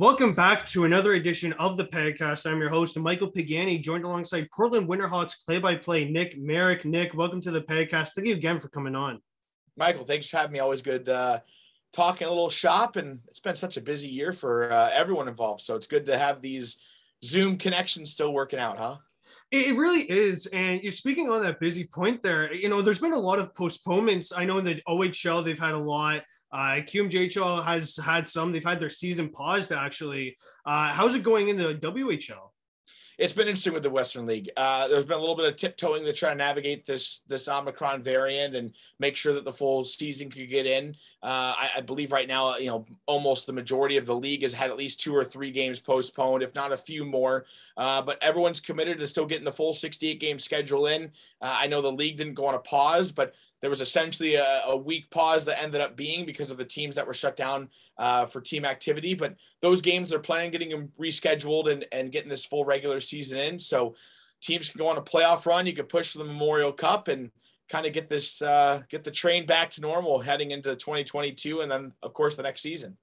Welcome back to another edition of the podcast. I'm your host, Michael Pagani, joined alongside Portland Winterhawks play-by-play Nick Merrick. Nick, welcome to the podcast. Thank you again for coming on. Michael, thanks for having me. Always good uh, talking a little shop, and it's been such a busy year for uh, everyone involved. So it's good to have these Zoom connections still working out, huh? It really is. And you're speaking on that busy point there. You know, there's been a lot of postponements. I know in the OHL, they've had a lot. Uh, QMJHL has had some. They've had their season paused actually. Uh, how's it going in the WHL? It's been interesting with the Western League. Uh, there's been a little bit of tiptoeing to try to navigate this this Omicron variant and make sure that the full season could get in. Uh, I, I, believe right now, you know, almost the majority of the league has had at least two or three games postponed, if not a few more. Uh, but everyone's committed to still getting the full 68 game schedule in. Uh, I know the league didn't go on a pause, but there was essentially a, a, week pause that ended up being because of the teams that were shut down uh, for team activity. But those games, they're planning getting them rescheduled and, and getting this full regular season in. So teams can go on a playoff run. You could push for the Memorial Cup and kind of get this uh, get the train back to normal heading into 2022, and then of course the next season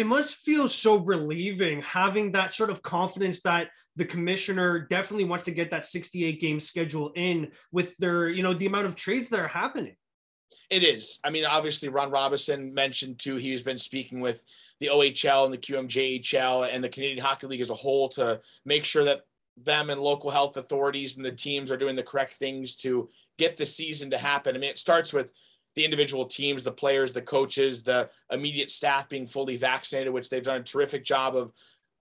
it must feel so relieving having that sort of confidence that the commissioner definitely wants to get that 68 game schedule in with their you know the amount of trades that are happening it is. I mean, obviously, Ron Robison mentioned too. He's been speaking with the OHL and the QMJHL and the Canadian Hockey League as a whole to make sure that them and local health authorities and the teams are doing the correct things to get the season to happen. I mean, it starts with the individual teams, the players, the coaches, the immediate staff being fully vaccinated, which they've done a terrific job of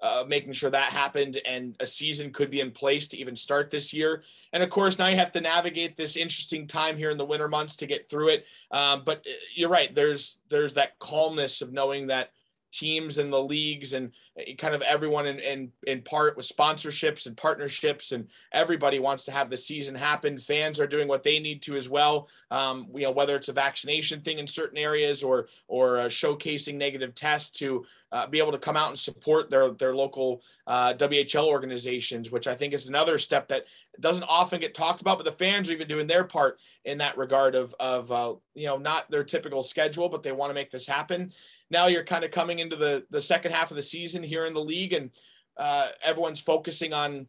uh, making sure that happened and a season could be in place to even start this year. And of course, now you have to navigate this interesting time here in the winter months to get through it. Um, but uh, you're right. There's there's that calmness of knowing that teams and the leagues and kind of everyone in, in in part with sponsorships and partnerships and everybody wants to have the season happen fans are doing what they need to as well um, you know whether it's a vaccination thing in certain areas or or showcasing negative tests to uh, be able to come out and support their their local uh, WHL organizations, which I think is another step that doesn't often get talked about. But the fans are even doing their part in that regard of of uh, you know not their typical schedule, but they want to make this happen now you're kind of coming into the the second half of the season here in the league, and uh, everyone's focusing on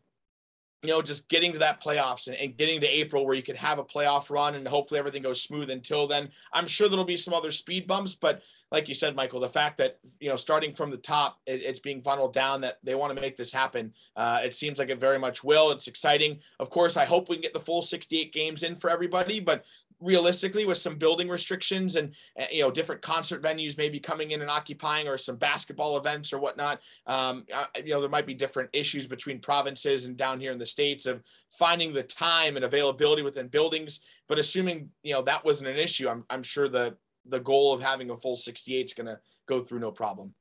you know just getting to that playoffs and, and, getting to April where you can have a playoff run and hopefully everything goes smooth until then. I'm sure there'll be some other speed bumps, but like you said, Michael, the fact that you know starting from the top, it, it's being funneled down that they want to make this happen. Uh, it seems like it very much will. It's exciting. Of course, I hope we can get the full 68 games in for everybody, but realistically with some building restrictions and you know different concert venues maybe coming in and occupying or some basketball events or whatnot um, you know there might be different issues between provinces and down here in the states of finding the time and availability within buildings. But assuming you know that wasn't an issue i'm, I'm sure the the goal of having a full 68 is going to go through no problem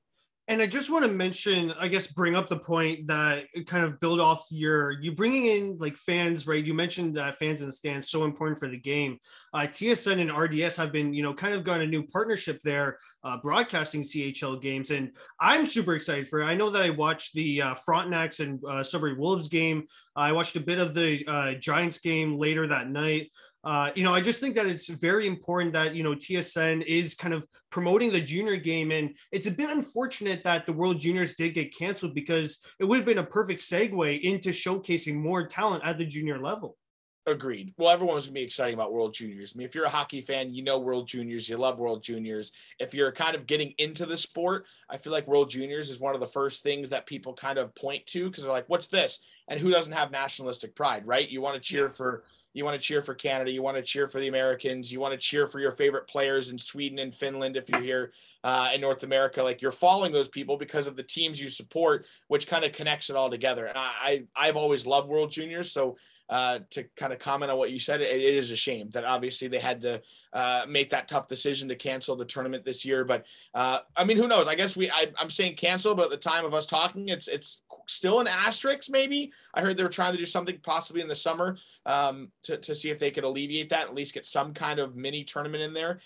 and I just want to mention, I guess, bring up the point that kind of build off your you bringing in like fans, right? You mentioned that fans in the stands so important for the game. Uh, TSN and RDS have been, you know, kind of got a new partnership there, uh, broadcasting CHL games, and I'm super excited for it. I know that I watched the uh, Frontenacs and uh, Wolves game. I watched a bit of the uh, Giants game later that night uh, you know, I just think that it's very important that, you know, TSN is kind of promoting the junior game. And it's a bit unfortunate that the World Juniors did get canceled because it would have been a perfect segue into showcasing more talent at the junior level. Agreed. Well, everyone's gonna be excited about World Juniors. I mean, if you're a hockey fan, you know World Juniors, you love World Juniors. If you're kind of getting into the sport, I feel like World Juniors is one of the first things that people kind of point to because they're like, "What's this?" And who doesn't have nationalistic pride, right? You want to cheer for you want to cheer for Canada, you want to cheer for the Americans, you want to cheer for your favorite players in Sweden and Finland if you're here uh, in North America. Like you're following those people because of the teams you support, which kind of connects it all together. And I, I have always loved World Juniors, so uh, to kind of comment on what you said, it, it is a shame that obviously they had to uh, make that tough decision to cancel the tournament this year. But uh, I mean, who knows? I guess we I, am saying cancel, but at the time of us talking, it's it's still an asterisk. Maybe I heard they were trying to do something possibly in the summer um, to to see if they could alleviate that, at least get some kind of mini tournament in there.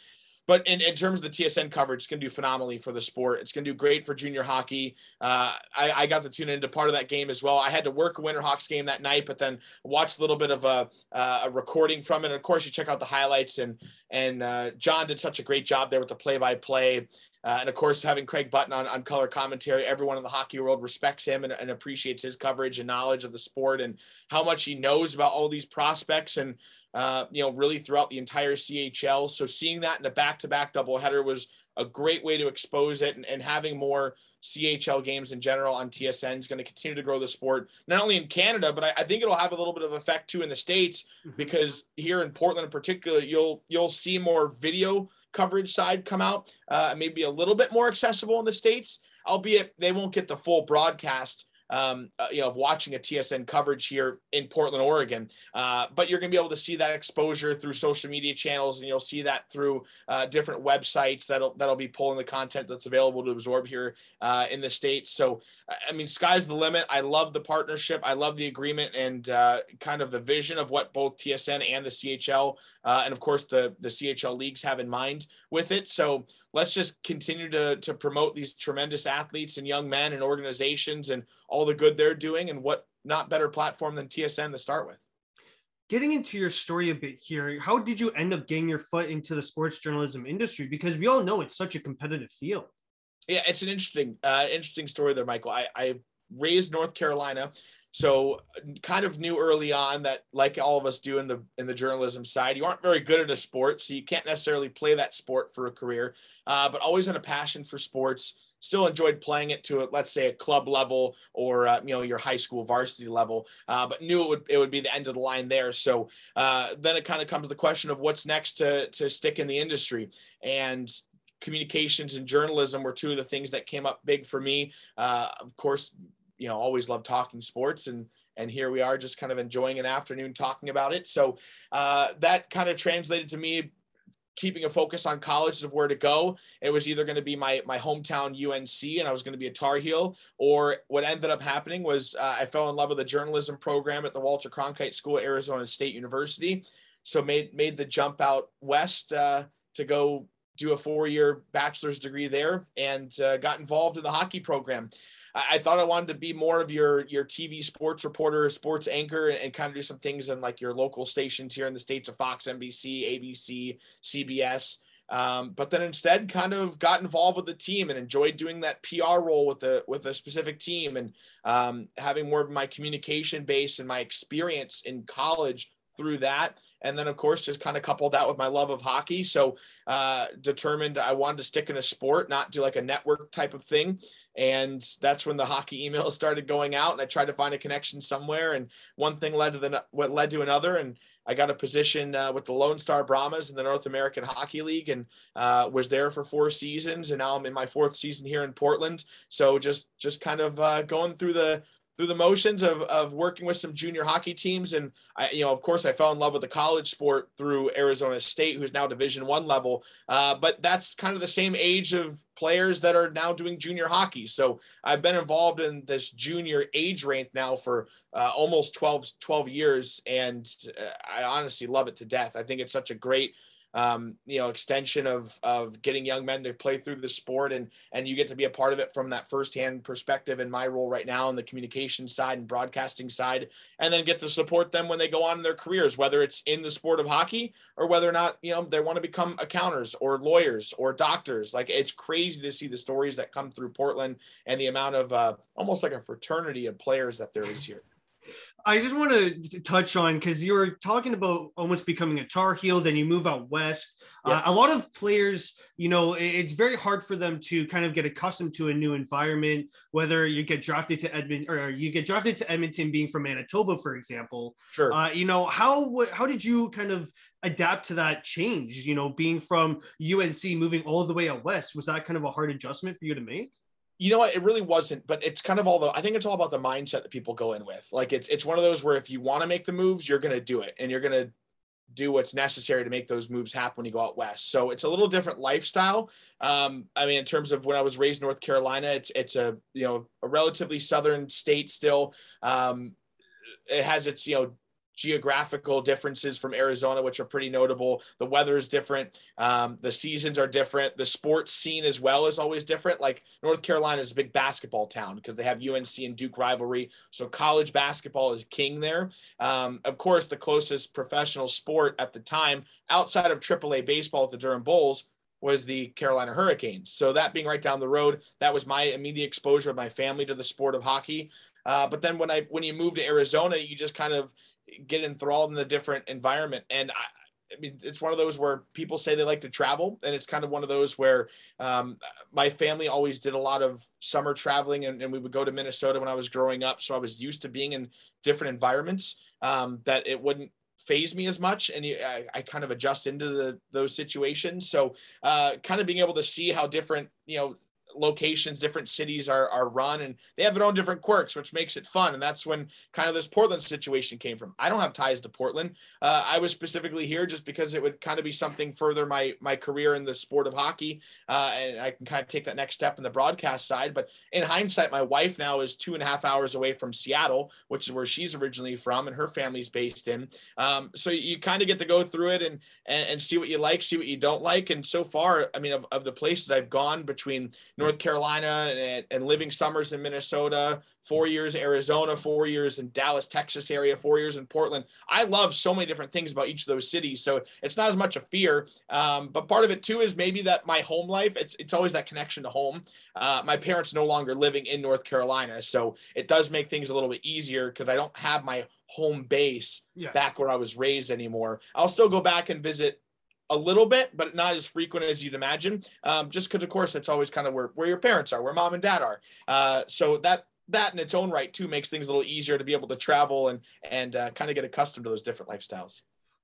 But in, in terms of the TSN coverage, it's going to do phenomenally for the sport. It's going to do great for junior hockey. Uh, I, I, got to tune into part of that game as well. I had to work a Winterhawks game that night, but then watched a little bit of a, uh, a recording from it. And of course, you check out the highlights. And and uh, John did such a great job there with the play-by-play. Uh, and of course, having Craig Button on, on color commentary, everyone in the hockey world respects him and, and, appreciates his coverage and knowledge of the sport and how much he knows about all these prospects and uh, you know, really throughout the entire CHL. So seeing that in a back-to-back doubleheader was a great way to expose it, and, and having more CHL games in general on TSN is going to continue to grow the sport, not only in Canada, but I, I think it'll have a little bit of effect too in the states mm-hmm. because here in Portland in particular, you'll you'll see more video coverage side come out, uh, maybe a little bit more accessible in the states, albeit they won't get the full broadcast um, uh, you know, of watching a TSN coverage here in Portland, Oregon. Uh, but you're going to be able to see that exposure through social media channels, and you'll see that through uh, different websites that'll that'll be pulling the content that's available to absorb here uh, in the states. So, I mean, sky's the limit. I love the partnership. I love the agreement and uh, kind of the vision of what both TSN and the CHL, uh, and of course the the CHL leagues have in mind with it. So let's just continue to, to promote these tremendous athletes and young men and organizations and all the good they're doing and what not better platform than TSN to start with. Getting into your story a bit here, how did you end up getting your foot into the sports journalism industry? Because we all know it's such a competitive field. Yeah, it's an interesting, uh, interesting story there, Michael. I, I raised North Carolina, so kind of knew early on that, like all of us do in the in the journalism side, you aren't very good at a sport, so you can't necessarily play that sport for a career. Uh, but always had a passion for sports. Still enjoyed playing it to, a, let's say, a club level or uh, you know your high school varsity level. Uh, but knew it would it would be the end of the line there. So uh, then it kind of comes to the question of what's next to to stick in the industry and communications and journalism were two of the things that came up big for me. Uh, of course, you know always love talking sports and and here we are just kind of enjoying an afternoon talking about it. So uh, that kind of translated to me keeping a focus on colleges of where to go. It was either going to be my my hometown unc and i was going to be a tar heel or what ended up happening was uh, i fell in love with the journalism program at the walter cronkite school at arizona state university. So made made the jump out west uh, to go do a four year bachelor's degree there and uh, got involved in the hockey program I, I, thought I wanted to be more of your your TV sports reporter, sports anchor, and, and kind of do some things in like your local stations here in the states of Fox, NBC, ABC, CBS. Um, but then instead kind of got involved with the team and enjoyed doing that PR role with the with a specific team and um, having more of my communication base and my experience in college through that and then of course just kind of coupled that with my love of hockey so uh, determined i wanted to stick in a sport not do like a network type of thing and that's when the hockey emails started going out and i tried to find a connection somewhere and one thing led to the what led to another and I got a position uh, with the Lone Star Brahmas in the North American Hockey League and uh, was there for four seasons. And now I'm in my fourth season here in Portland. So just just kind of uh, going through the through the motions of, of working with some junior hockey teams. And I, you know of course i fell in love with the college sport through arizona state who's now division one level. Uh, but that's kind of the same age of players that are now doing junior hockey. So i've been involved in this junior age range now for uh, almost 12 12 years. And uh, i honestly love it to death. I think it's such a great um, you know, extension of of getting young men to play through the sport, and and you get to be a part of it from that firsthand perspective. In my role right now, on the communication side and broadcasting side, and then get to support them when they go on in their careers, whether it's in the sport of hockey or whether or not you know they want to become accountants or lawyers or doctors. Like it's crazy to see the stories that come through Portland and the amount of uh, almost like a fraternity of players that there is here. I just want to touch on because you were talking about almost becoming a Tar Heel, then you move out west. Yeah. Uh, a lot of players, you know, it's very hard for them to kind of get accustomed to a new environment. Whether you get drafted to Edmonton or you get drafted to Edmonton, being from Manitoba, for example. Sure. Uh, you know how how did you kind of adapt to that change? You know, being from UNC, moving all the way out west, was that kind of a hard adjustment for you to make? You know what? It really wasn't, but it's kind of all the. I think it's all about the mindset that people go in with. Like it's it's one of those where if you want to make the moves, you're going to do it, and you're going to do what's necessary to make those moves happen when you go out west. So it's a little different lifestyle. Um, I mean, in terms of when I was raised North Carolina, it's it's a you know a relatively southern state still. Um, it has its you know geographical differences from Arizona, which are pretty notable. The weather is different. Um, the seasons are different. The sports scene as well is always different. Like North Carolina is a big basketball town because they have UNC and Duke rivalry. So college basketball is king there. Um, of course, the closest professional sport at the time outside of AAA baseball at the Durham Bulls was the Carolina Hurricanes. So that being right down the road, that was my immediate exposure of my family to the sport of hockey. Uh, but then when I when you move to Arizona, you just kind of get enthralled in the different environment. And I, I mean, it's one of those where people say they like to travel, and it's kind of one of those where um, my family always did a lot of summer traveling, and, and, we would go to Minnesota when I was growing up. So I was used to being in different environments um, that it wouldn't phase me as much and I, I, kind of adjust into the, those situations so uh, kind of being able to see how different you know locations, different cities are, are run and they have their own different quirks, which makes it fun. And that's when kind of this Portland situation came from. I don't have ties to Portland. Uh, I was specifically here just because it would kind of be something further my, my career in the sport of hockey. Uh, and I can kind of take that next step in the broadcast side. But in hindsight, my wife now is two and a half hours away from Seattle, which is where she's originally from and her family's based in. Um, so you kind of get to go through it and, and, and see what you like, see what you don't like. And so far, I mean, of, of the places I've gone between North Carolina and, and living summers in Minnesota, four years Arizona, four years in Dallas, Texas area, four years in Portland. I love so many different things about each of those cities, so it's not as much a fear. Um, but part of it too is maybe that my home life. It's it's always that connection to home. Uh, my parents no longer living in North Carolina, so it does make things a little bit easier because I don't have my home base yeah. back where I was raised anymore. I'll still go back and visit a little bit, but not as frequent as you'd imagine. Um, just because, of course, that's always kind of where, where your parents are, where mom and dad are. Uh, so that that in its own right too makes things a little easier to be able to travel and and uh, kind of get accustomed to those different lifestyles.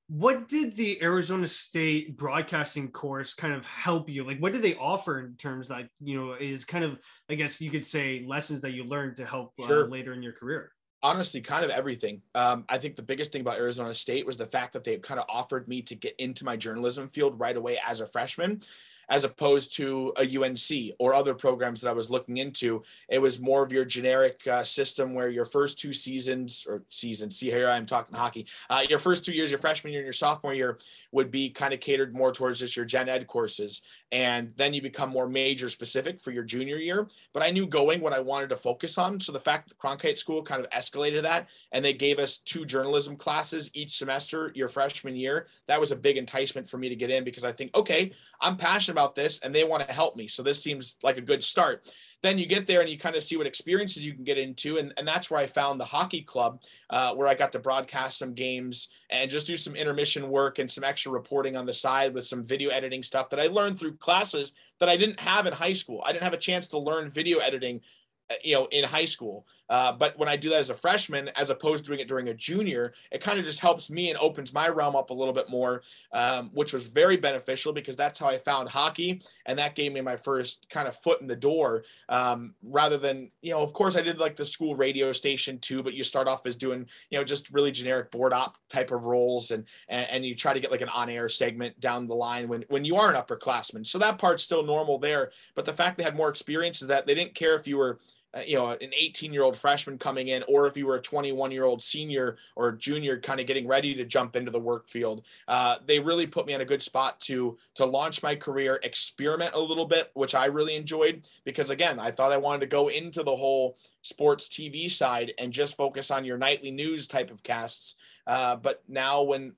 What did the Arizona State broadcasting course kind of help you? Like, what did they offer in terms that you know is kind of, I guess you could say, lessons that you learned to help uh, sure. later in your career? Honestly kind of everything. Um, I think the biggest thing about Arizona State was the fact that they kind of offered me to get into my journalism field right away as a freshman as opposed to a UNC or other programs that I was looking into. It was more of your generic uh, system where your first two seasons or seasons, see here I'm talking hockey, uh, your first two years, your freshman year and your sophomore year would be kind of catered more towards just your gen ed courses. And then you become more major specific for your junior year. But I knew going what I wanted to focus on. So the fact that Cronkite School kind of escalated that and they gave us two journalism classes each semester your freshman year, that was a big enticement for me to get in because I think, okay, I'm passionate about this and they want to help me. So this seems like a good start. Then you get there and you kind of see what experiences you can get into. And, and that's where I found the hockey club, uh, where I got to broadcast some games and just do some intermission work and some extra reporting on the side with some video editing stuff that I learned through classes that I didn't have in high school. I didn't have a chance to learn video editing uh, you know in high school uh, but when i do that as a freshman as opposed to doing it during a junior it kind of just helps me and opens my realm up a little bit more um, which was very beneficial because that's how i found hockey and that gave me my first kind of foot in the door um, rather than you know of course i did like the school radio station too but you start off as doing you know just really generic board op type of roles and and, and you try to get like an on-air segment down the line when when you are an upperclassman. So that part's still normal there but the fact they had more experience is that they didn't care if you were uh, you know an 18 year old freshman coming in or if you were a 21 year old senior or junior kind of getting ready to jump into the work field uh, they really put me in a good spot to to launch my career experiment a little bit which i really enjoyed because again i thought i wanted to go into the whole sports tv side and just focus on your nightly news type of casts. Uh, but now when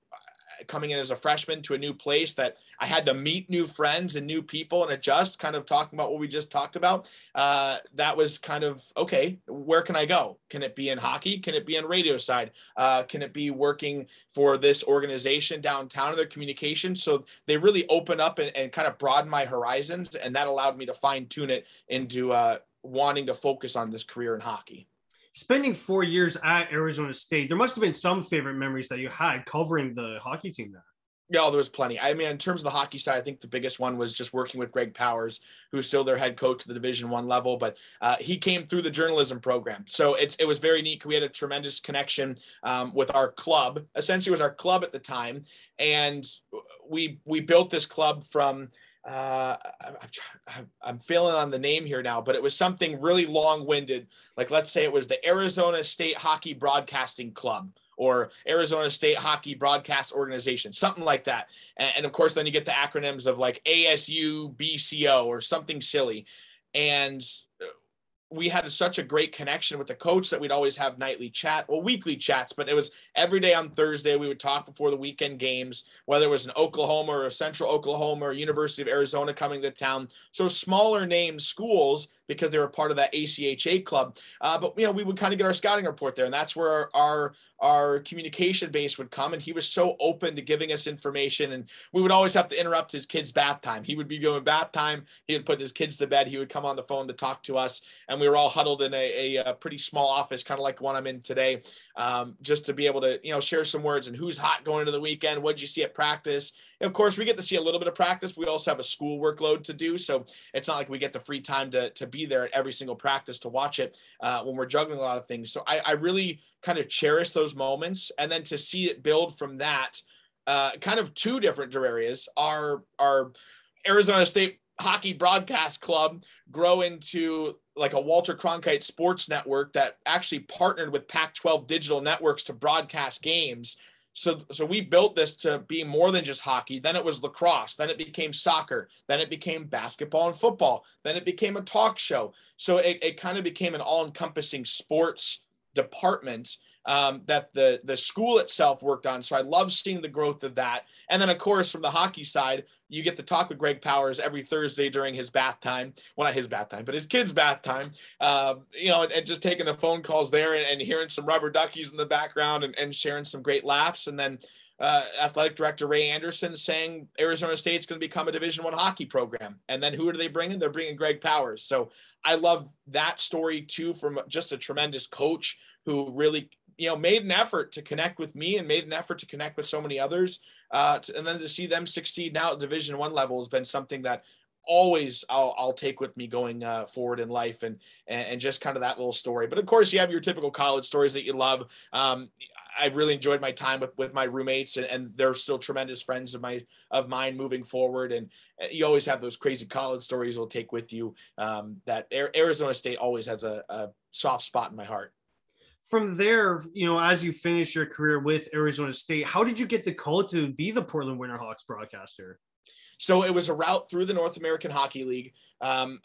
coming in as a freshman to a new place that I had to meet new friends and new people and adjust, kind of talking about what we just talked about. Uh, that was kind of okay. Where can I go? Can it be in hockey? Can it be in radio side? Uh, can it be working for this organization downtown or their communication? So they really open up and, and kind of broaden my horizons, and that allowed me to fine tune it into uh, wanting to focus on this career in hockey spending four years at Arizona State, there must have been some favorite memories that you had covering the hockey team there. Yeah, there was plenty. I mean, in terms of the hockey side, I think the biggest one was just working with Greg Powers, who's still their head coach at the Division One level, but uh, he came through the journalism program, so it's it was very neat. We had a tremendous connection um, with our club. Essentially, was our club at the time, and we we built this club from uh, I, am failing on the name here now, but it was something really long winded. Like, let's say it was the Arizona State Hockey Broadcasting Club or Arizona State Hockey Broadcast Organization, something like that. And, and of course, then you get the acronyms of like ASU BCO or something silly. And we had such a great connection with the coach that we'd always have nightly chat, well, weekly chats, but it was every day on Thursday. We would talk before the weekend games, whether it was in Oklahoma or Central Oklahoma or University of Arizona coming to town. So smaller name schools because they were part of that ACHA club. Uh, but you know, we would kind of get our scouting report there, and that's where our our communication base would come. And he was so open to giving us information, and we would always have to interrupt his kids' bath time. He would be going bath time. He would put his kids to bed. He would come on the phone to talk to us, and we were all huddled in a, a, a pretty small office, kind of like one I'm in today, um, just to be able to you know share some words and who's hot going into the weekend. What did you see at practice? of course, we get to see a little bit of practice. We also have a school workload to do, so it's not like we get the free time to to be there at every single practice to watch it uh, when we're juggling a lot of things. So I, I really kind of cherish those moments, and then to see it build from that, uh, kind of two different areas. Our our Arizona State Hockey Broadcast Club grow into like a Walter Cronkite Sports Network that actually partnered with Pac 12 digital networks to broadcast games so so we built this to be more than just hockey. Then it was lacrosse. Then it became soccer. Then it became basketball and football. Then it became a talk show. So it, it kind of became an all-encompassing sports department um, that the the school itself worked on. So I love seeing the growth of that. And then of course from the hockey side, you get to talk with Greg Powers every Thursday during his bath time. Well, not his bath time, but his kids' bath time. Um, you know, and, and, just taking the phone calls there and, and, hearing some rubber duckies in the background and, and sharing some great laughs. And then uh, athletic director Ray Anderson saying Arizona State's going to become a Division One hockey program, and then who are they bringing? They're bringing Greg Powers. So I love that story too from just a tremendous coach who really you know made an effort to connect with me and made an effort to connect with so many others uh, to, and then to see them succeed now at division one level has been something that always I'll, I'll take with me going uh, forward in life and, and, and just kind of that little story. But of course you have your typical college stories that you love. Um, I really enjoyed my time with, with my roommates and, and they're still tremendous friends of my of mine moving forward. And you always have those crazy college stories you'll take with you um, that Arizona State always has a, a soft spot in my heart from there, you know, as you finish your career with Arizona State, how did you get the call to be the Portland Winterhawks broadcaster? So it was a route through the North American Hockey League. Um,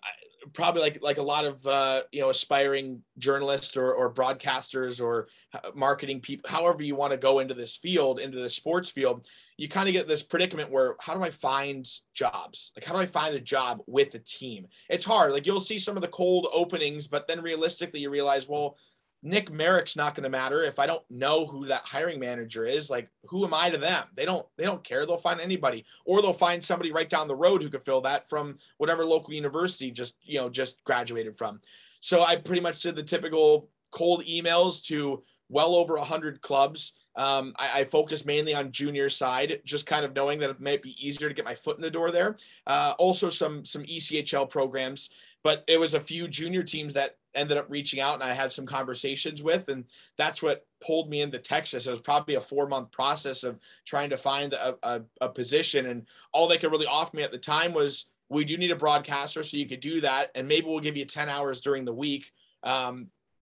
probably like like a lot of uh, you know aspiring journalists or, or broadcasters or uh, marketing people, however you want to go into this field, into the sports field, you kind of get this predicament where how do I find jobs? Like how do I find a job with a team? It's hard. Like you'll see some of the cold openings, but then realistically you realize, well, Nick Merrick's not going to matter if I don't know who that hiring manager is. Like, who am I to them? They don't. They don't care. They'll find anybody, or they'll find somebody right down the road who could fill that from whatever local university just you know just graduated from. So I pretty much did the typical cold emails to well over hundred clubs. Um, I, I focus mainly on junior side, just kind of knowing that it might be easier to get my foot in the door there. Uh, also, some some ECHL programs, but it was a few junior teams that ended up reaching out and I had some conversations with, and that's what pulled me into Texas. It was probably a four month process of trying to find a, a, a, position, and all they could really offer me at the time was we do need a broadcaster, so you could do that, and maybe we'll give you 10 hours during the week. Um,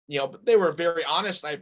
you know, but they were very honest. I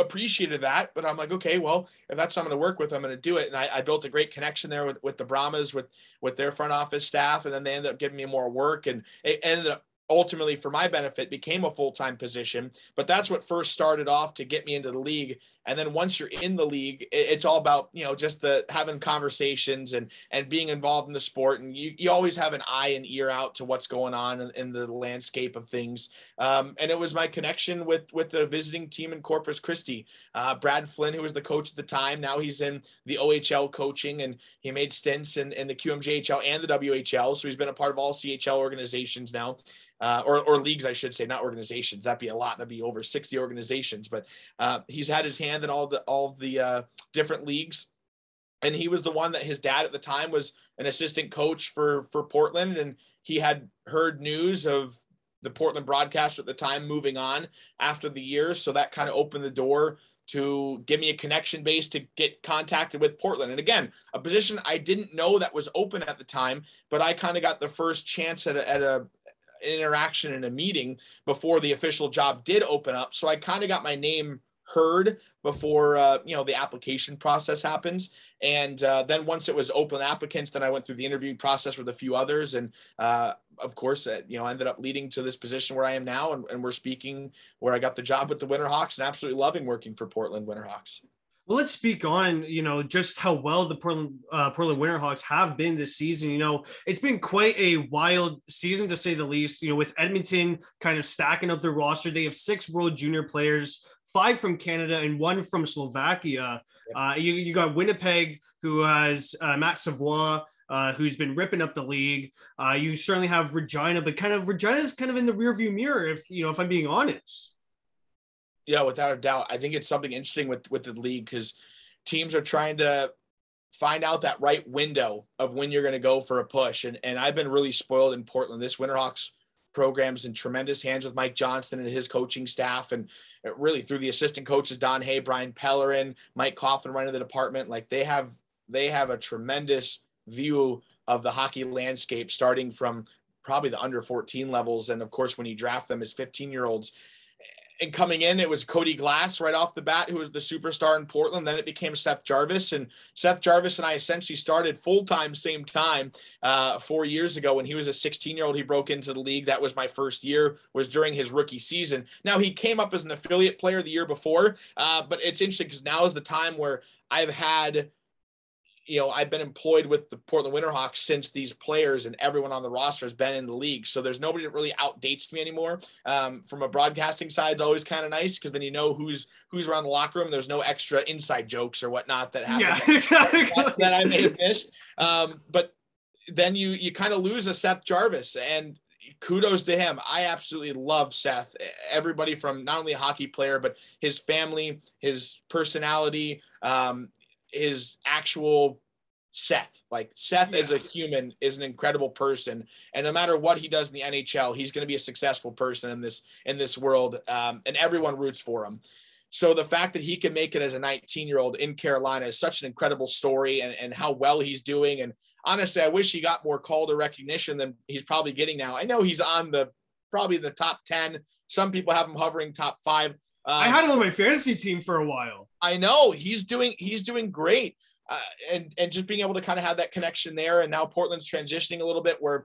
appreciated that, but I'm like, okay, well, if that's what I'm going to work with, I'm going to do it. And I, I, built a great connection there with, with the Brahmas, with, with their front office staff. And then they ended up giving me more work and it ended up ultimately for my benefit became a full-time position but that's what first started off to get me into the league. And then once you're in the league it's all about you know just the having conversations and and being involved in the sport. And you, you always have an eye and ear out to what's going on in, in the landscape of things. Um, and it was my connection with with the visiting team in corpus christi. Uh, brad flynn who was the coach at the time now he's in the ohl coaching and he made stints in, in the qmjhl and the whl so he's been a part of all chl organizations now uh, or, or leagues, I should say, not organizations. That'd be a lot. That'd be over 60 organizations. But uh, he's had his hand in all the all the uh, different leagues, and he was the one that his dad at the time was an assistant coach for for Portland, and he had heard news of the Portland broadcaster at the time moving on after the year, so that kind of opened the door to give me a connection base to get contacted with Portland. And again, a position I didn't know that was open at the time, but I kind of got the first chance at a, at a interaction in a meeting before the official job did open up. So I kind of got my name heard before uh, you know the application process happens. And uh, then once it was open applicants, then I went through the interview process with a few others, and uh, of course, uh, you know, ended up leading to this position where I am now, and, and we're speaking where I got the job with the Winterhawks, and absolutely loving working for Portland Winterhawks. Well, let's speak on you know just how well the Portland uh, Portland Winterhawks have been this season. You know, it's been quite a wild season to say the least. You know, with Edmonton kind of stacking up their roster, they have six World Junior players, five from Canada and one from Slovakia. Uh, you, you got Winnipeg, who has uh, Matt Savoie. Uh, who's been ripping up the league? Uh, you certainly have Regina, but kind of Regina's kind of in the rearview mirror, if you know, if I'm being honest. Yeah, without a doubt. I think it's something interesting with with the league because teams are trying to find out that right window of when you're going to go for a push. And and I've been really spoiled in Portland. This Winterhawks program's in tremendous hands with Mike Johnston and his coaching staff, and really through the assistant coaches Don Hay, Brian Pellerin, Mike Coughlin running the department. Like they have they have a tremendous view of the hockey landscape, starting from probably the under 14 levels, and of course when you draft them as 15 year olds and coming in, it was Cody Glass right off the bat, who was the superstar in Portland. Then it became Seth Jarvis, and Seth Jarvis and I essentially started full time, same time, uh, four years ago when he was a 16 year old. He broke into the league. That was my first year. Was during his rookie season. Now he came up as an affiliate player the year before, uh, but it's interesting because now is the time where I've had you know, I've been employed with the Portland Winterhawks since these players and everyone on the roster has been in the league. So there's nobody that really outdates me anymore. Um, from a broadcasting side, it's always kind of nice because then you know who's who's around the locker room. There's no extra inside jokes or whatnot that happen yeah, exactly. that, that, I may have missed. Um, but then you you kind of lose a Seth Jarvis and kudos to him. I absolutely love Seth. Everybody from not only a hockey player, but his family, his personality, um, his actual Seth. Like Seth yeah. as a human is an incredible person, and no matter what he does in the NHL, he's going to be a successful person in this in this world, um, and everyone roots for him. So the fact that he can make it as a 19 year old in Carolina is such an incredible story, and, and how well he's doing. And honestly, I wish he got more call to recognition than he's probably getting now. I know he's on the probably the top 10. Some people have him hovering top five. Um, I had him on my fantasy team for a while. I know he's doing he's doing great, uh, and and just being able to kind of have that connection there. And now Portland's transitioning a little bit where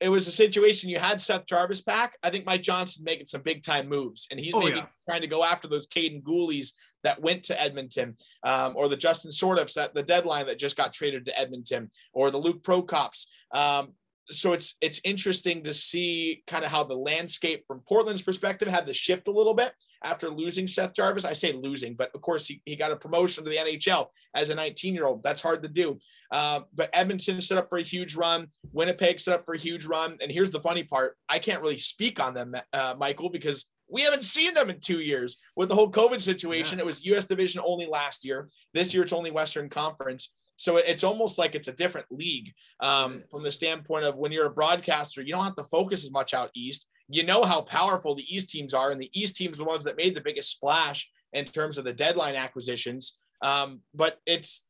it was a situation you had Seth Jarvis back. I think Mike Johnston making some big time moves, and he's oh, maybe yeah. trying to go after those Kaiden Guhles that went to Edmonton, um, or the Justin Sourdifs at the deadline that just got traded to Edmonton, or the Luke Prokops. Um, so it's it's interesting to see kind of how the landscape from Portland's perspective had to shift a little bit after losing Seth Jarvis. I say losing, but of course he, he got a promotion to the NHL as a 19 year old. That's hard to do. Uh, but Edmonton set up for a huge run. Winnipeg set up for a huge run. And here's the funny part: I can't really speak on them, uh, Michael, because we haven't seen them in two years with the whole COVID situation. Yeah. It was U.S. division only last year. This year it's only Western Conference. So it's almost like it's a different league um, from the standpoint of when you're a broadcaster, you don't have to focus as much out east. You know how powerful the East teams are, and the East teams are the ones that made the biggest splash in terms of the deadline acquisitions. Um, but it's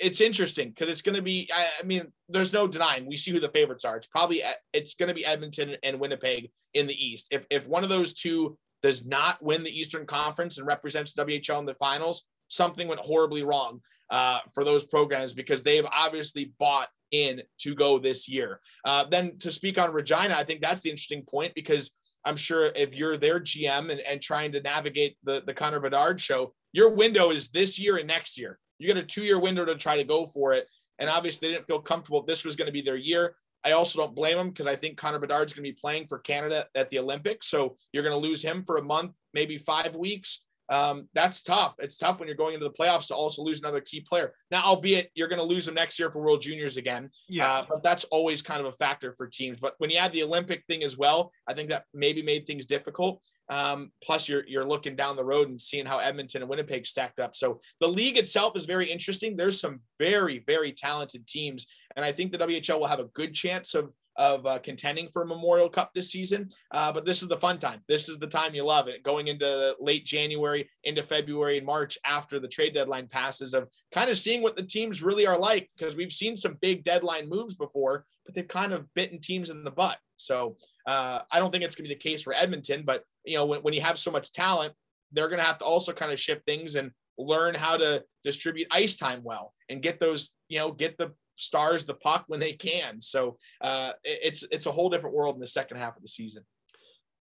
it's interesting because it's going to be. I, I, mean, there's no denying. We see who the favorites are. It's probably it's going to be Edmonton and Winnipeg in the East. If if one of those two does not win the Eastern Conference and represents WHL in the finals, something went horribly wrong uh, for those programs because they've obviously bought in to go this year. Uh, then to speak on Regina, I think that's the interesting point because I'm sure if you're their GM and, and trying to navigate the, the Connor Bedard show, your window is this year and next year. You got a two year window to try to go for it. And obviously, they didn't feel comfortable. This was going to be their year. I also don't blame them because I think Connor Bedard's going to be playing for Canada at the Olympics. So you're going to lose him for a month, maybe five weeks um, that's tough. It's tough when you're going into the playoffs to also lose another key player. Now, albeit you're going to lose them next year for World Juniors again. Yeah. Uh, but that's always kind of a factor for teams. But when you add the Olympic thing as well, I think that maybe made things difficult. Um, plus, you're you're looking down the road and seeing how Edmonton and Winnipeg stacked up. So the league itself is very interesting. There's some very very talented teams, and I think the WHL will have a good chance of of uh, contending for a Memorial Cup this season. Uh, but this is the fun time. This is the time you love it. Going into late January, into February and March after the trade deadline passes, of kind of seeing what the teams really are like because we've seen some big deadline moves before, but they've kind of bitten teams in the butt. So uh, I don't think it's going to be the case for Edmonton, but you know when, when you have so much talent, they're going to have to also kind of shift things and learn how to distribute ice time well and get those, you know, get the stars the puck when they can. So uh, it's it's a whole different world in the second half of the season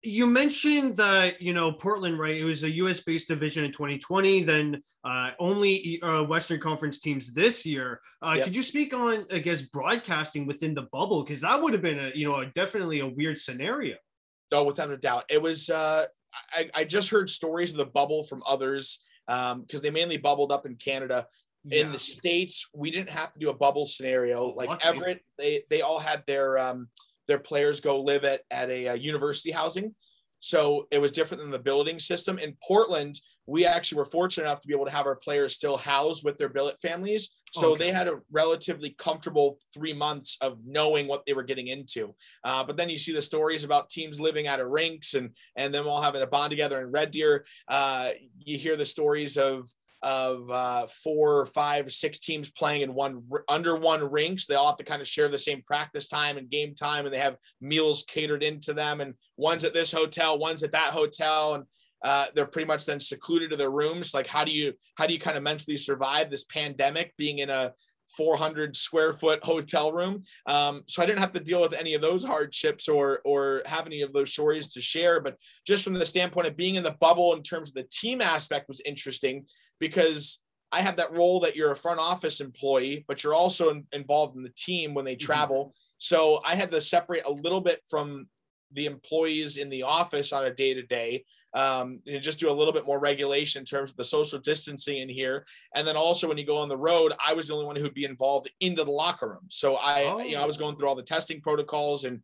you mentioned that you know Portland, right? It was a U.S. based division in 2020. Then uh, only uh, Western Conference teams this year. Uh, yep. Could you speak on, I guess, broadcasting within the bubble? Because that would have been a you know a, definitely a weird scenario. No, without a doubt, it was. Uh, I, I just heard stories of the bubble from others because um, they mainly bubbled up in Canada. Yeah. In the states, we didn't have to do a bubble scenario like Lucky. Everett. They they all had their um, their players go live at, at a, a uh, university housing. So it was different than the building system. In Portland, we actually were fortunate enough to be able to have our players still housed with their billet families. So okay. they had a relatively comfortable three months of knowing what they were getting into. Uh, but then you see the stories about teams living out of rinks and and them all having a bond together in Red Deer. Uh, you hear the stories of of uh, four, five, six teams playing in one under one rinks. They all have to kind of share the same practice time and game time, and they have meals catered into them. And one's at this hotel, one's at that hotel, and uh, they're pretty much then secluded to their rooms. Like, how do you how do you kind of mentally survive this pandemic, being in a 400 square foot hotel room. Um, so I didn't have to deal with any of those hardships or or have any of those stories to share. But just from the standpoint of being in the bubble in terms of the team aspect was interesting because I have that role that you're a front office employee, but you're also in, involved in the team when they mm-hmm. travel. Mm-hmm. So I had to separate a little bit from the employees in the office on a day to day um, and just do a little bit more regulation in terms of the social distancing in here. And then also when you go on the road, I was the only one who'd be involved into the locker room. So I, oh. you know, I was going through all the testing protocols and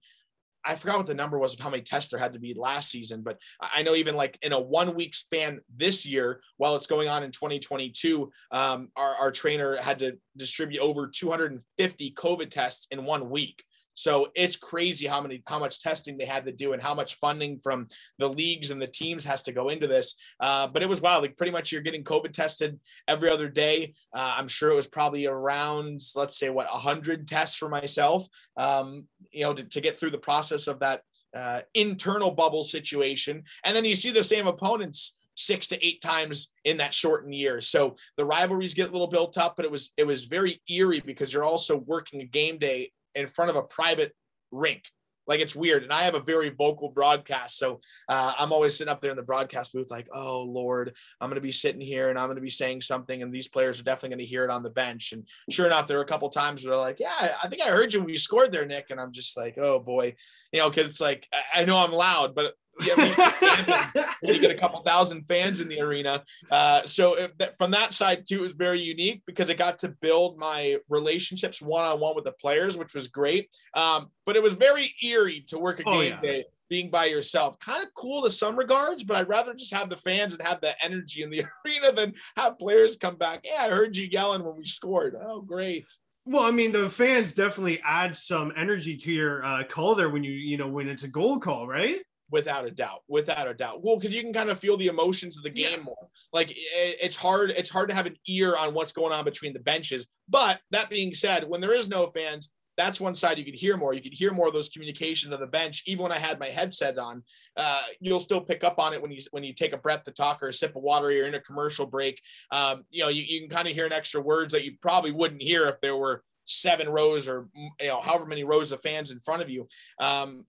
I forgot what the number was of how many tests there had to be last season, but I know even like in a one week span this year, while it's going on in 2022, um, our, our trainer had to distribute over 250 COVID tests in one week. So it's crazy how many how much testing they had to do and how much funding from the leagues and the teams has to go into this. Uh, but it was wild. Like pretty much you're getting COVID tested every other day. Uh, I'm sure it was probably around let's say what 100 tests for myself. Um, you know to, to get through the process of that uh, internal bubble situation, and then you see the same opponents six to eight times in that shortened year. So the rivalries get a little built up, but it was it was very eerie because you're also working a game day in front of a private rink. Like it's weird. And I have a very vocal broadcast. So uh, I'm always sitting up there in the broadcast booth, like, oh, Lord, I'm going to be sitting here and I'm going to be saying something. And these players are definitely going to hear it on the bench. And sure enough, there are a couple times where they're like, yeah, I think I heard you when you scored there, Nick. And I'm just like, oh, boy, you know, because it's like, I know I'm loud, but yeah, you get a couple thousand fans in the arena. Uh, so if, from that side too, it was very unique because it got to build my relationships one on one with the players, which was great. Um, but it was very eerie to work a oh, game yeah. day being by yourself. Kind of cool to some regards, but I'd rather just have the fans and have the energy in the arena than have players come back. Yeah, I heard you yelling when we scored. Oh, great. Well, I mean, the fans definitely add some energy to your uh, call there when you, you know, when it's a goal call, right? Without a doubt without a doubt. Well because you can kind of feel the emotions of the game yeah. more. Like it, it's hard it's hard to have an ear on what's going on between the benches. But that being said when there is no fans that's one side you could hear more. You could hear more of those communication of the bench. Even when i had my headset on uh, you'll still pick up on it when you when you take a breath to talk or a sip of water or you're in a commercial break. Um, you know you, you can kind of hear an extra words that you probably wouldn't hear if there were seven rows or you know however many rows of fans in front of you. Um,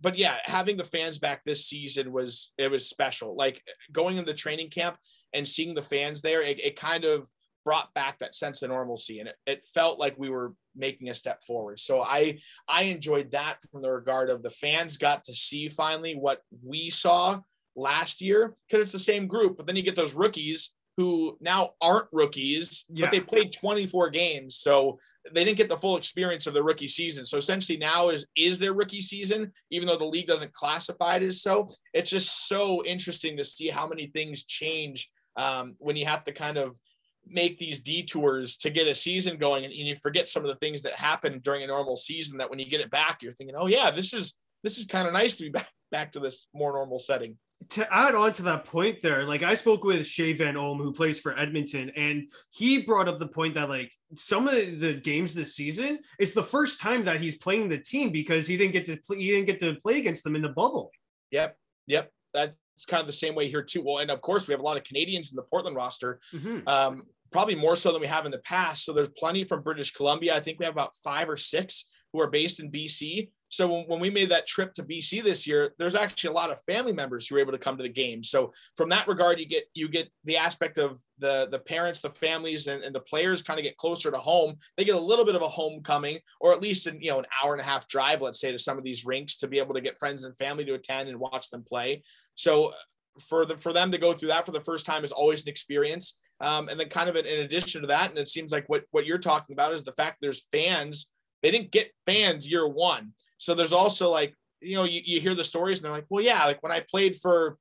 but yeah, having the fans back this season was it was special. Like going in the training camp and seeing the fans there, it, it kind of brought back that sense of normalcy and it, it felt like we were making a step forward. So I I enjoyed that from the regard of the fans got to see finally what we saw last year because it's the same group, but then you get those rookies who now aren't rookies, yeah. but they played 24 games. So they didn't get the full experience of the rookie season. So essentially now is is their rookie season, even though the league doesn't classify it as so. It's just so interesting to see how many things change um, when you have to kind of make these detours to get a season going and, and you forget some of the things that happen during a normal season that when you get it back, you're thinking, oh yeah, this is this is kind of nice to be back back to this more normal setting to add on to that point there, like I spoke with Shea Van Olm, who plays for Edmonton, and he brought up the point that like some of the games this season, it's the first time that he's playing the team because he didn't get to play, he didn't get to play against them in the bubble. Yep, yep. that's kind of the same way here too. Well, and of course we have a lot of Canadians in the Portland roster, Mhm. um, probably more so than we have in the past. So there's plenty from British Columbia. I think we have about five or six who are based in BC. So when, when we made that trip to BC this year, there's actually a lot of family members who are able to come to the game. So from that regard, you get you get the aspect of the the parents, the families, and, and the players kind of get closer to home. They get a little bit of a homecoming, or at least in you know an hour and a half drive, let's say, to some of these rinks to be able to get friends and family to attend and watch them play. So for the for them to go through that for the first time is always an experience. Um, and then kind of in, in addition to that, and it seems like what what you're talking about is the fact there's fans. They didn't get fans year one. So there's also like, you know, you, you hear the stories and they're like, well, yeah, like when I played for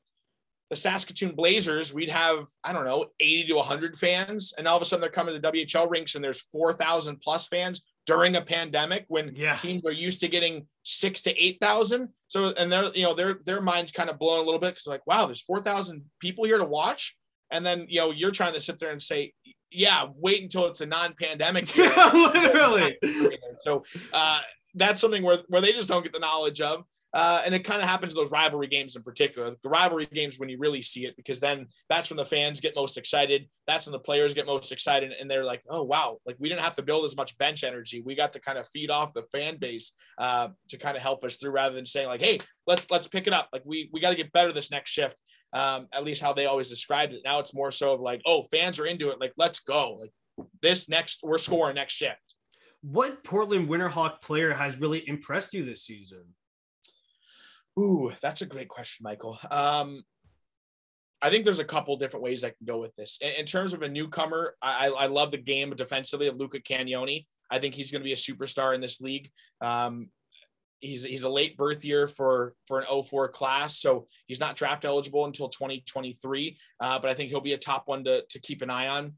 the Saskatoon Blazers, we'd have, I don't know, 80 to 100 fans. And all of a sudden they're coming to the WHL rinks and there's 4,000 plus fans during a pandemic when Yeah. teams are used to getting six to 8,000. So, and they're, you know, their, their mind's kind of blown a little bit because like, wow, there's 4,000 people here to watch. And then, you know, you're trying to sit there and say, yeah, wait until it's a non-pandemic year. Yeah, literally. So uh, that's something where, where they just don't get the knowledge of. Uh, and it kind of happens those rivalry games in particular. The rivalry games when you really see it, because then that's when the fans get most excited. That's when the players get most excited, and they're like, "Oh wow! Like we didn't have to build as much bench energy. We got to kind of feed off the fan base uh, to kind of help us through, rather than saying like, "Hey, let's let's pick it up. Like we we got to get better this next shift." Um, at least how they always described it. Now it's more so of like, "Oh, fans are into it. Like let's go. Like this next we're scoring next shift." What Portland Winterhawk player has really impressed you this season? Ooh, that's a great question, Michael. Um, I think there's a couple different ways I can go with this. In, in terms of a newcomer, I, I love the game defensively of Luca Cagnoni. I think he's going to be a superstar in this league. Um, he's he's a late birth year for for an 04 class, so he's not draft eligible until 2023. Uh, but I think he'll be a top one to to keep an eye on,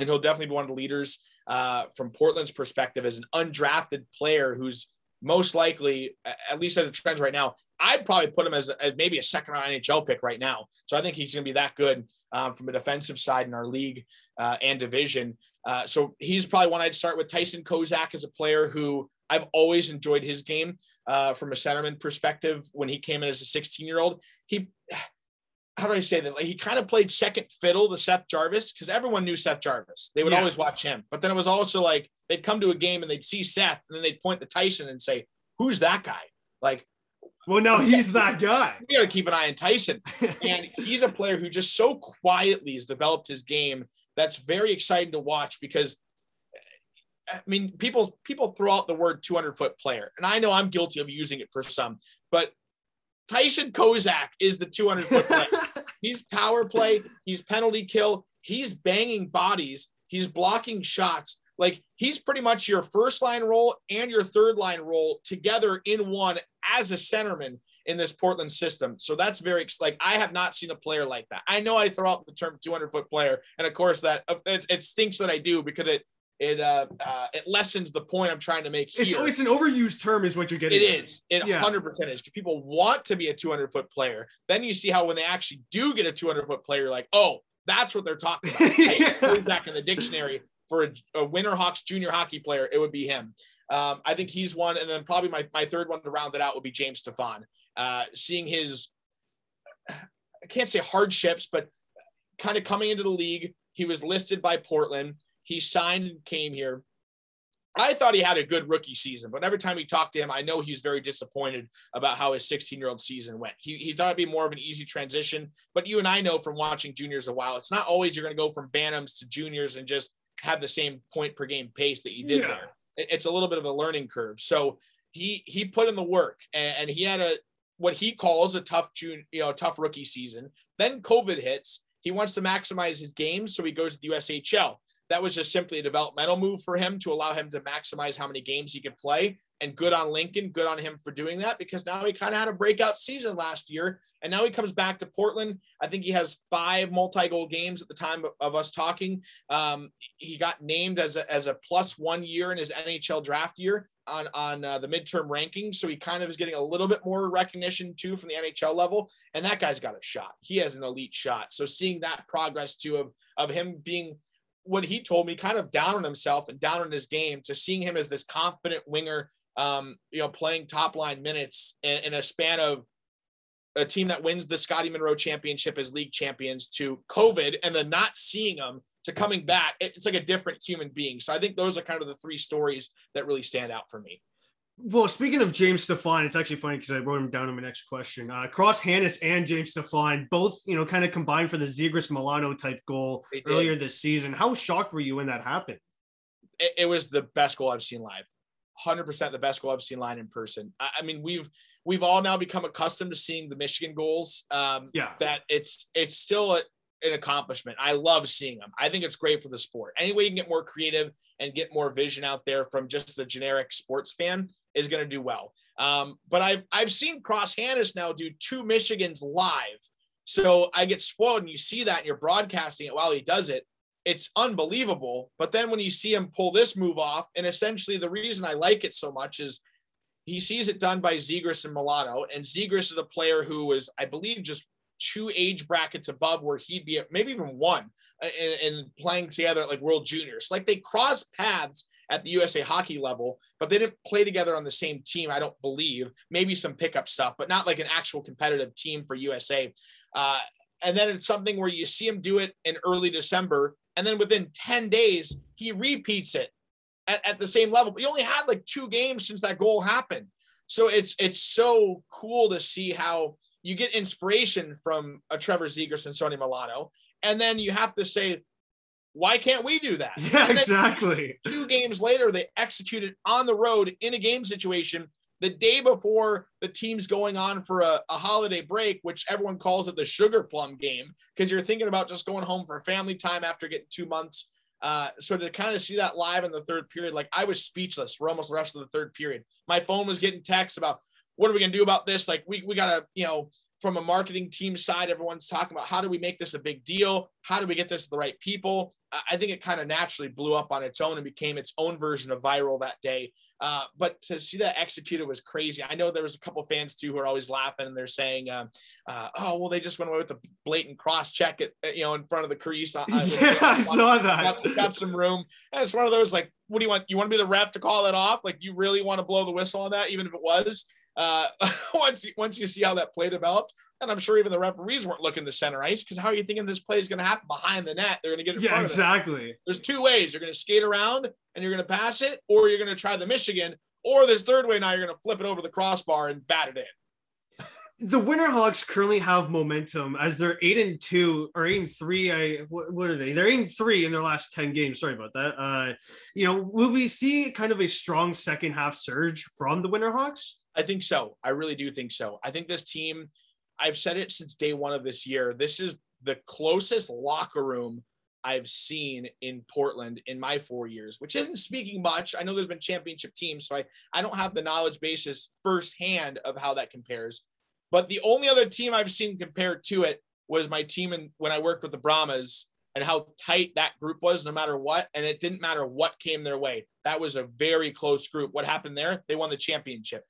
and he'll definitely be one of the leaders uh, from Portland's perspective as an undrafted player who's most likely, at least as it trends right now, I'd probably put him as, as maybe a second round NHL pick right now. So I think he's going to be that good um, from a defensive side in our league uh, and division. Uh, so he's probably one I'd start with. Tyson Kozak is a player who I've always enjoyed his game uh, from a centerman perspective. When he came in as a 16 year old, he how do I say that? Like he kind of played second fiddle to Seth Jarvis because everyone knew Seth Jarvis. They would Yeah. always watch him. But then it was also like they'd come to a game and they'd see Seth and then they'd point to Tyson and say, "Who's that guy?" Like Well, no, he's that guy. we got to keep an eye on Tyson. And he's a player who just so quietly has developed his game. That's very exciting to watch because eh, I mean, people people throw out the word 200 foot player, and I know I'm guilty of using it for some, but Tyson Kozak is the 200 foot player. He's power play. He's penalty kill. He's banging bodies. He's blocking shots. Like he's pretty much your first line role and your third line role together in one as a centerman in this Portland system. So that's very like I have not seen a player like that. I know I throw out the term 200 foot player, and of course that uh, it, it stinks that I do because it it uh, uh it lessens the point I'm trying to make it's, here. it's an overused term, is what you're getting. It at. is. It Yeah. 100% is. People want to be a 200 foot player. Then you see how when they actually do get a 200 foot player, you're like, oh, that's what they're talking about. Yeah. back in the dictionary for a, a Winterhawks junior hockey player, it would be him. Um, I think he's one. And then probably my, my third one to round it out would be James Stefan. Uh, seeing his, I can't say hardships, but kind of coming into the league, he was listed by Portland. He signed and came here. I thought he had a good rookie season, but every time we talked to him, I know he's very disappointed about how his 16 year old season went. He, he thought it'd be more of an easy transition, but you and I know from watching juniors a while, it's not always you're going to go from Bantams to juniors and just have the same point per game pace that you did Yeah. there. It's a little bit of a learning curve. So he he put in the work and, and he had a what he calls a tough June, you know, tough rookie season. Then COVID hits. He wants to maximize his games, so he goes to the USHL that was just simply a developmental move for him to allow him to maximize how many games he could play. And good on Lincoln, good on him for doing that because now he kind of had a breakout season last year. And now he comes back to Portland. I think he has five multi goal games at the time of, us talking. Um, he got named as a, as a plus one year in his NHL draft year on, on uh, the midterm rankings. So he kind of is getting a little bit more recognition too from the NHL level. And that guy's got a shot. He has an elite shot. So seeing that progress too of, of him being what he told me, kind of down on himself and down on his game, to seeing him as this confident winger, um, you know, playing top line minutes in, in a span of a team that wins the Scotty Munro Championship as league champions to COVID and then not seeing them to coming back, it's like a different human being. So I think those are kind of the three stories that really stand out for me. Well, speaking of James Stefan, it's actually funny because I wrote him down in my next question. Uh, Cross Hanas and James Stefan both, you know, kind of combined for the Zegras Milano type goal earlier this season. How shocked were you when that happened? It, it was the best goal I've seen live. 100% the best goal I've seen live in person. I, I, mean, we've we've all now become accustomed to seeing the Michigan goals. Um, yeah, that it's it's still a, an accomplishment. I love seeing them. I think it's great for the sport. Any way you can get more creative and get more vision out there from just the generic sports fan is going to do well. Um, but I've I've seen Cross Hanas now do two Michigans live, so I get spoiled, and you see that, and you're broadcasting it while he does it. It's unbelievable. But then when you see him pull this move off, and essentially the reason I like it so much is he sees it done by Zegras and Milano, and Zegras is a player who was, I believe, just two age brackets above where he'd be, maybe even one, and, playing together at like World Juniors. Like they cross paths at the USA hockey level, but they didn't play together on the same team, I don't believe. Maybe some pickup stuff, but not like an actual competitive team for USA. Uh, and then it's something where you see him do it in early December, and then within 10 days, he repeats it at, at the same level. But he only had like two games since that goal happened. So it's it's so cool to see how you get inspiration from a Trevor Zegras and Sonny Milano. And then you have to say, why can't we do that? Yeah, exactly. Two games later, they executed on the road in a game situation the day before the team's going on for a, a holiday break, which everyone calls it the sugar plum game, because you're thinking about just going home for family time after getting two months. Uh, so to kind of see that live in the third period, like I was speechless for almost the rest of the third period. My phone was getting texts about what are we gonna do about this? Like we we gotta, you know, from a marketing team side, everyone's talking about how do we make this a big deal? How do we get this to the right people? I think it kind of naturally blew up on its own and became its own version of viral that day. Uh, but to see that executed was crazy. I know there was a couple fans too who are always laughing and they're saying, uh, uh, "Oh, well, they just went away with the blatant cross check it, you know, in front of the crease." Uh, yeah, I saw that. Got, got, some room, and it's one of those like, "What do you want? You want to be the ref to call it off? Like, you really want to blow the whistle on that, even if it was?" Uh, once you, once you see how that play developed, and I'm sure even the referees weren't looking to center ice because how are you thinking this play is going to happen behind the net? They're going to get it. Yeah, exactly. There's two ways. You're going to skate around and you're going to pass it, or you're going to try the Michigan, or this third way now you're going to flip it over the crossbar and bat it in. The Winterhawks currently have momentum as they're eight and two or eight and three. I what, what are they? They're eight and three in their last ten games. Sorry about that. Uh, you know, will we see kind of a strong second half surge from the Winterhawks? I think so. I really do think so. I think this team I've said it since day one of this year. This is the closest locker room I've seen in Portland in my four years, which isn't speaking much. I know there's been championship teams, so I, I don't have the knowledge basis firsthand of how that compares. But the only other team I've seen compared to it was my team in, when I worked with the Brahmas and how tight that group was no matter what. And it didn't matter what came their way. That was a very close group. What happened there? They won the championship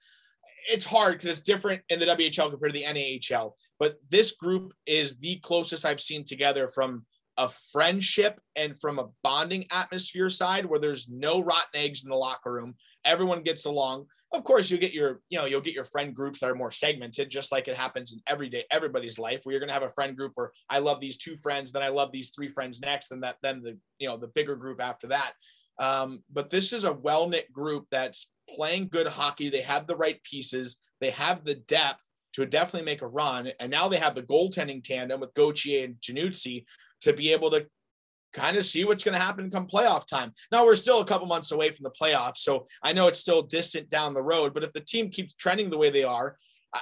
it's hard because it's different in the WHL compared to the NHL. But this group is the closest I've seen together from a friendship and from a bonding atmosphere side where there's no rotten eggs in the locker room. Everyone gets along. Of course, you'll get your, you know, you'll get your friend groups that are more segmented, just like it happens in everyday everybody's life, where you're gonna have a friend group where I love these two friends, then I love these three friends next, and that then the, you know, the bigger group after that. Um, but this is a well knit group that's playing good hockey. They have the right pieces. They have the depth to definitely make a run. And now they have the goaltending tandem with Gauthier and Giannuzzi to be able to kind of see what's going to happen come playoff time. Now we're still a couple months away from the playoffs, so I know it's still distant down the road. But if the team keeps trending the way they are, I,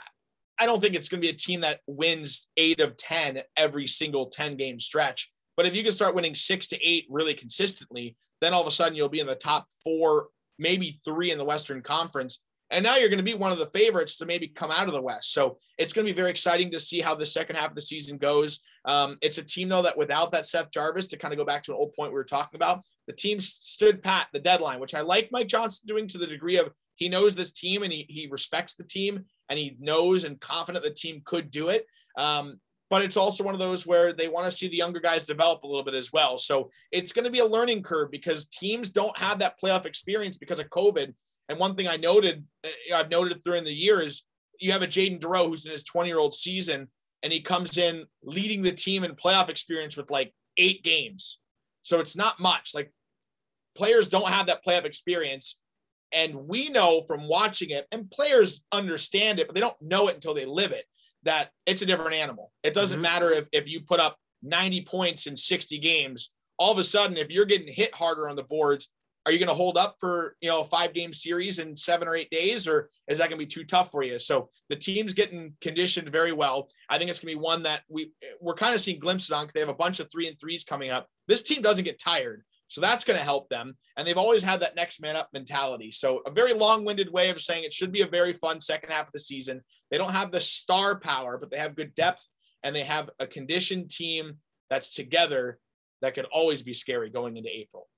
I don't think it's going to be a team that wins eight of ten every single ten game stretch. But if you can start winning six to eight really consistently, then all of a sudden you'll be in the top four maybe three in the Western Conference. And now you're going to be one of the favorites to maybe come out of the West. So it's going to be very exciting to see how the second half of the season goes. Um, it's a team, though, that without that Seth Jarvis, to kind of go back to an old point we were talking about, the team stood pat the deadline, which I like Mike Johnston doing to the degree of he knows this team and he, he respects the team and he knows and confident the team could do it. Um, but it's also one of those where they want to see the younger guys develop a little bit as well. So it's going to be a learning curve because teams don't have that playoff experience because of COVID. And one thing I noted, eh, I've noted during the year is you have a Jaydon Dureau who's in his 20 year old season and he comes in leading the team in playoff experience with like eight games. So it's not much. Like players don't have that playoff experience. And we know from watching it, and players understand it, but they don't know it until they live it, that it's a different animal. It doesn't mm-hmm. matter if, if you put up 90 points in 60 games. All of a sudden, if you're getting hit harder on the boards, are you going to hold up for you know a five game series in seven or eight days or is that going to be too tough for you so the team's getting conditioned very well i think it's going to be one that we we're kind of seeing glimpses on they have a bunch of three and threes coming up this team doesn't get tired so that's going to help them. And they've always had that next man up mentality. So a very long-winded way of saying it should be a very fun second half of the season. They don't have the star power but they have good depth and they have a conditioned team that's together that could always be scary going into april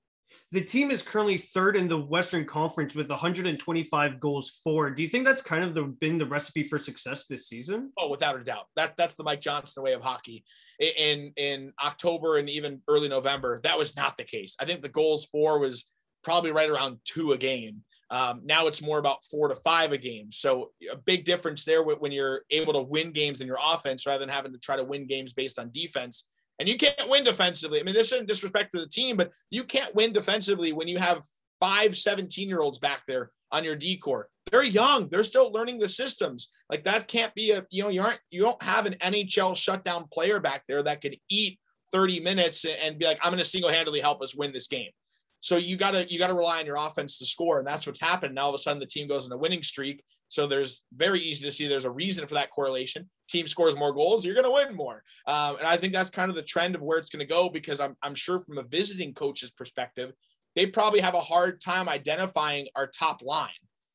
the team is currently third in the Western Conference with 125 goals for. Do you think that's kind of the, been the recipe for success this season? Oh, without a doubt. That that's the Mike Johnston way of hockey. In in October and even early November, that was not the case. I think the goals for was probably right around two a game. Um, now it's more about four to five a game. So a big difference there when you're able to win games in your offense rather than having to try to win games based on defense. And you can't win defensively. I mean, this isn't disrespect to the team, but you can't win defensively when you have five 17 year olds back there on your D corps. They're young. They're still learning the systems. Like that can't be a, you know, you aren't, you don't have an NHL shutdown player back there that could eat 30 minutes and be like, I'm going to single handedly help us win this game. So you gotta, you gotta rely on your offense to score. And that's what's happened. Now all of a sudden the team goes in a winning streak. So there's very easy to see there's a reason for that correlation. Team scores more goals, you're going to win more. Um, and I think that's kind of the trend of where it's going to go because I'm, I'm sure from a visiting coach's perspective, they probably have a hard time identifying our top line.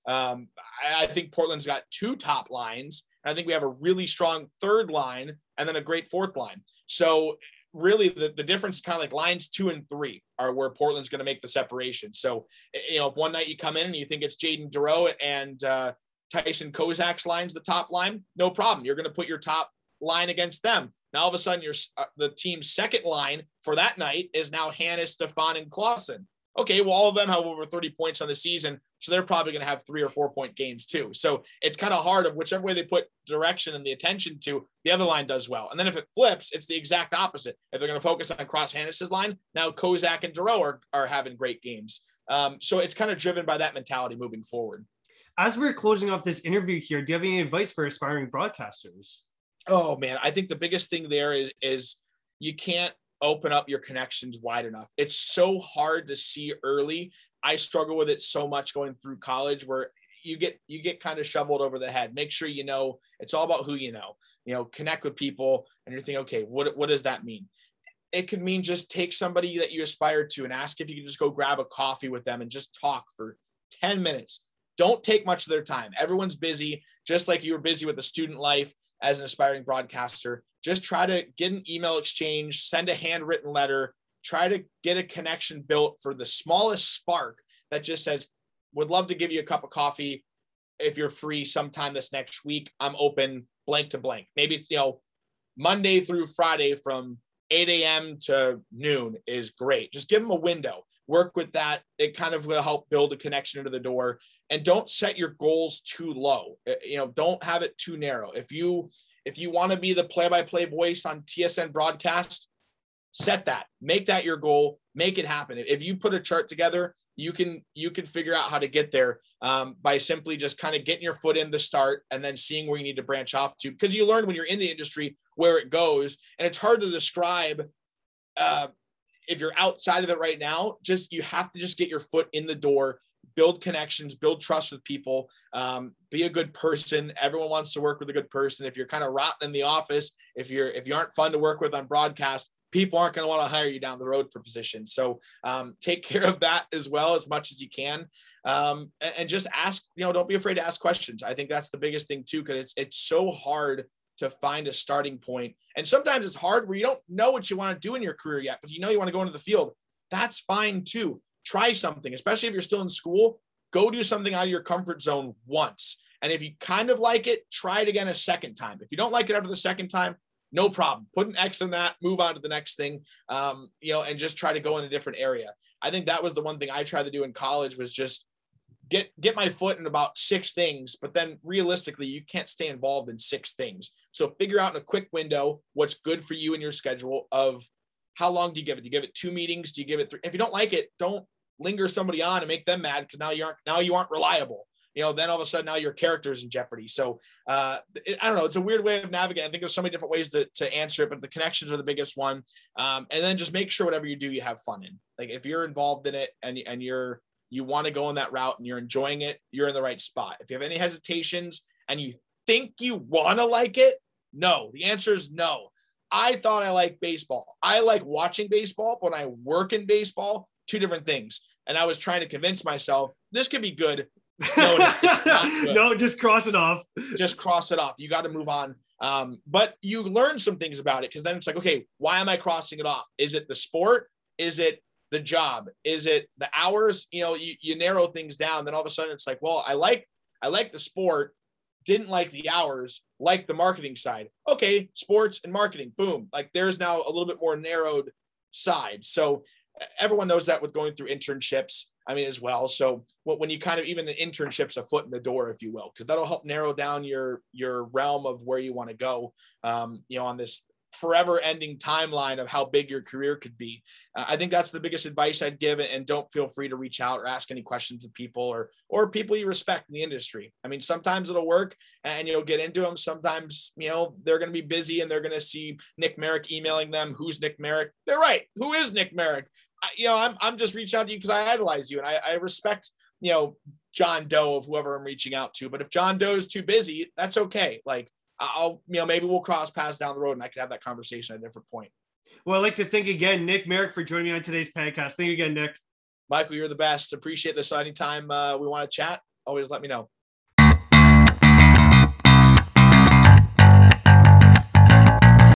Um, I, I think Portland's got two top lines. I think we have a really strong third line and then a great fourth line. So really the, the difference is kind of like lines two and three are where Portland's going to make the separation. So, you know, if one night you come in and you think it's Jaydon Dureau and uh, Tyson Kozak's line's the top line, no problem. You're going to put your top line against them. Now all of a sudden, your uh, the team's second line for that night is now Hanas, Stefan, and Clausen. Okay, well, all of them have over 30 points on the season, so they're probably going to have three or four point games too. So it's kind of hard of whichever way they put direction and the attention to, the other line does well. And then if it flips, it's the exact opposite. If they're going to focus on Cross Hanas's line, now Kozak and Dureau are, are having great games. Um, so it's kind of driven by that mentality moving forward as we're closing off this interview here, do you have any advice for aspiring broadcasters? Oh man, I think the biggest thing there is is you can't open up your connections wide enough. It's so hard to see early. I struggle with it so much going through college where you get you get kind of shoveled over the head. Make sure you know it's all about who you know. You know, connect with people and you're thinking, okay, what what does that mean? It could mean just take somebody that you aspire to and ask if you can just go grab a coffee with them and just talk for 10 minutes don't take much of their time. Everyone's busy, just like you were busy with the student life as an aspiring broadcaster. Just try to get an email exchange, send a handwritten letter, try to get a connection built for the smallest spark that just says, would love to give you a cup of coffee if you're free sometime this next week. I'm open blank to blank. Maybe it's, you know, Monday through Friday from 8 a.m. to noon is great. Just give them a window work with that. It kind of will help build a connection into the door. And don't set your goals too low. Uh, you know, don't have it too narrow. If you if you want to be the play-by-play voice on TSN broadcast, set that. Make that your goal. Make it happen. If you put a chart together, you can you can figure out how to get there um, by simply just kind of getting your foot in the start and then seeing where you need to branch off to because you learn when you're in the industry where it goes and it's hard to describe uh, if you're outside of it right now, just you have to just get your foot in the door, build connections, build trust with people, um, be a good person. Everyone wants to work with a good person. If you're kind of rotten in the office, if you're if you aren't fun to work with on broadcast, people aren't going to want to hire you down the road for positions. So um, take care of that as well as much as you can. Um, and, and, just ask, you know, don't be afraid to ask questions. I think that's the biggest thing too, because it's it's so hard to find a starting point. And sometimes it's hard where you don't know what you want to do in your career yet, but you know you want to go into the field. That's fine too. Try something, especially if you're still in school. Go do something out of your comfort zone once. And if you kind of like it, try it again a second time. If you don't like it after the second time, no problem. Put an X in that, move on to the next thing, um, you know, and just try to go in a different area. I think that was the one thing I tried to do in college was just get get my foot in about six things, but then realistically, you can't stay involved in six things. So figure out in a quick window what's good for you and your schedule of how long do you give it? Do you give it two meetings? Do you give it three? If you don't like it, don't linger somebody on and make them mad because now you aren't now you aren't reliable. You know, then all of a sudden now your character's in jeopardy. So uh, it, I don't know. It's a weird way of navigating. I think there's so many different ways to, to answer it, but the connections are the biggest one. Um, and then just make sure whatever you do, you have fun in. Like if you're involved in it and and you're you want to go in that route and you're enjoying it, you're in the right spot. If you have any hesitations and you think you want to like it, no. The answer is no. I thought I liked baseball. I like watching baseball. But when I work in baseball, two different things. And I was trying to convince myself this could be good. No, good. no just cross it off. Just cross it off. You got to move on. Um, but you learn some things about it because then it's like, okay, why am I crossing it off? Is it the sport? Is it the job? Is it the hours? You know, you, you narrow things down. Then all of a sudden it's like, well, I like I like the sport, didn't like the hours, like the marketing side. Okay, sports and marketing, boom. Like there's now a little bit more narrowed side. So everyone knows that with going through internships. I mean, as well. So when you kind of even the internships a foot in the door, if you will, because that'll help narrow down your your realm of where you want to go. Um, you know, on this forever ending timeline of how big your career could be. Uh, I think that's the biggest advice I'd give. And don't feel free to reach out or ask any questions of people or, or people you respect in the industry. I mean, sometimes it'll work and you'll get into them. Sometimes, you know, they're going to be busy and they're going to see Nick Merrick emailing them. Who's Nick Merrick? They're right. Who is Nick Merrick? I, you know, I'm, I'm just reaching out to you because I idolize you and I, I respect, you know, John Doe of whoever I'm reaching out to. But if John Doe is too busy, that's okay. Like I'll, you know, maybe we'll cross paths down the road and I could have that conversation at a different point. Well, I'd like to thank again, Nick Merrick, for joining me on today's podcast. Thank you again, Nick. Michael, you're the best. Appreciate this. So anytime uh, we want to chat, always let me know.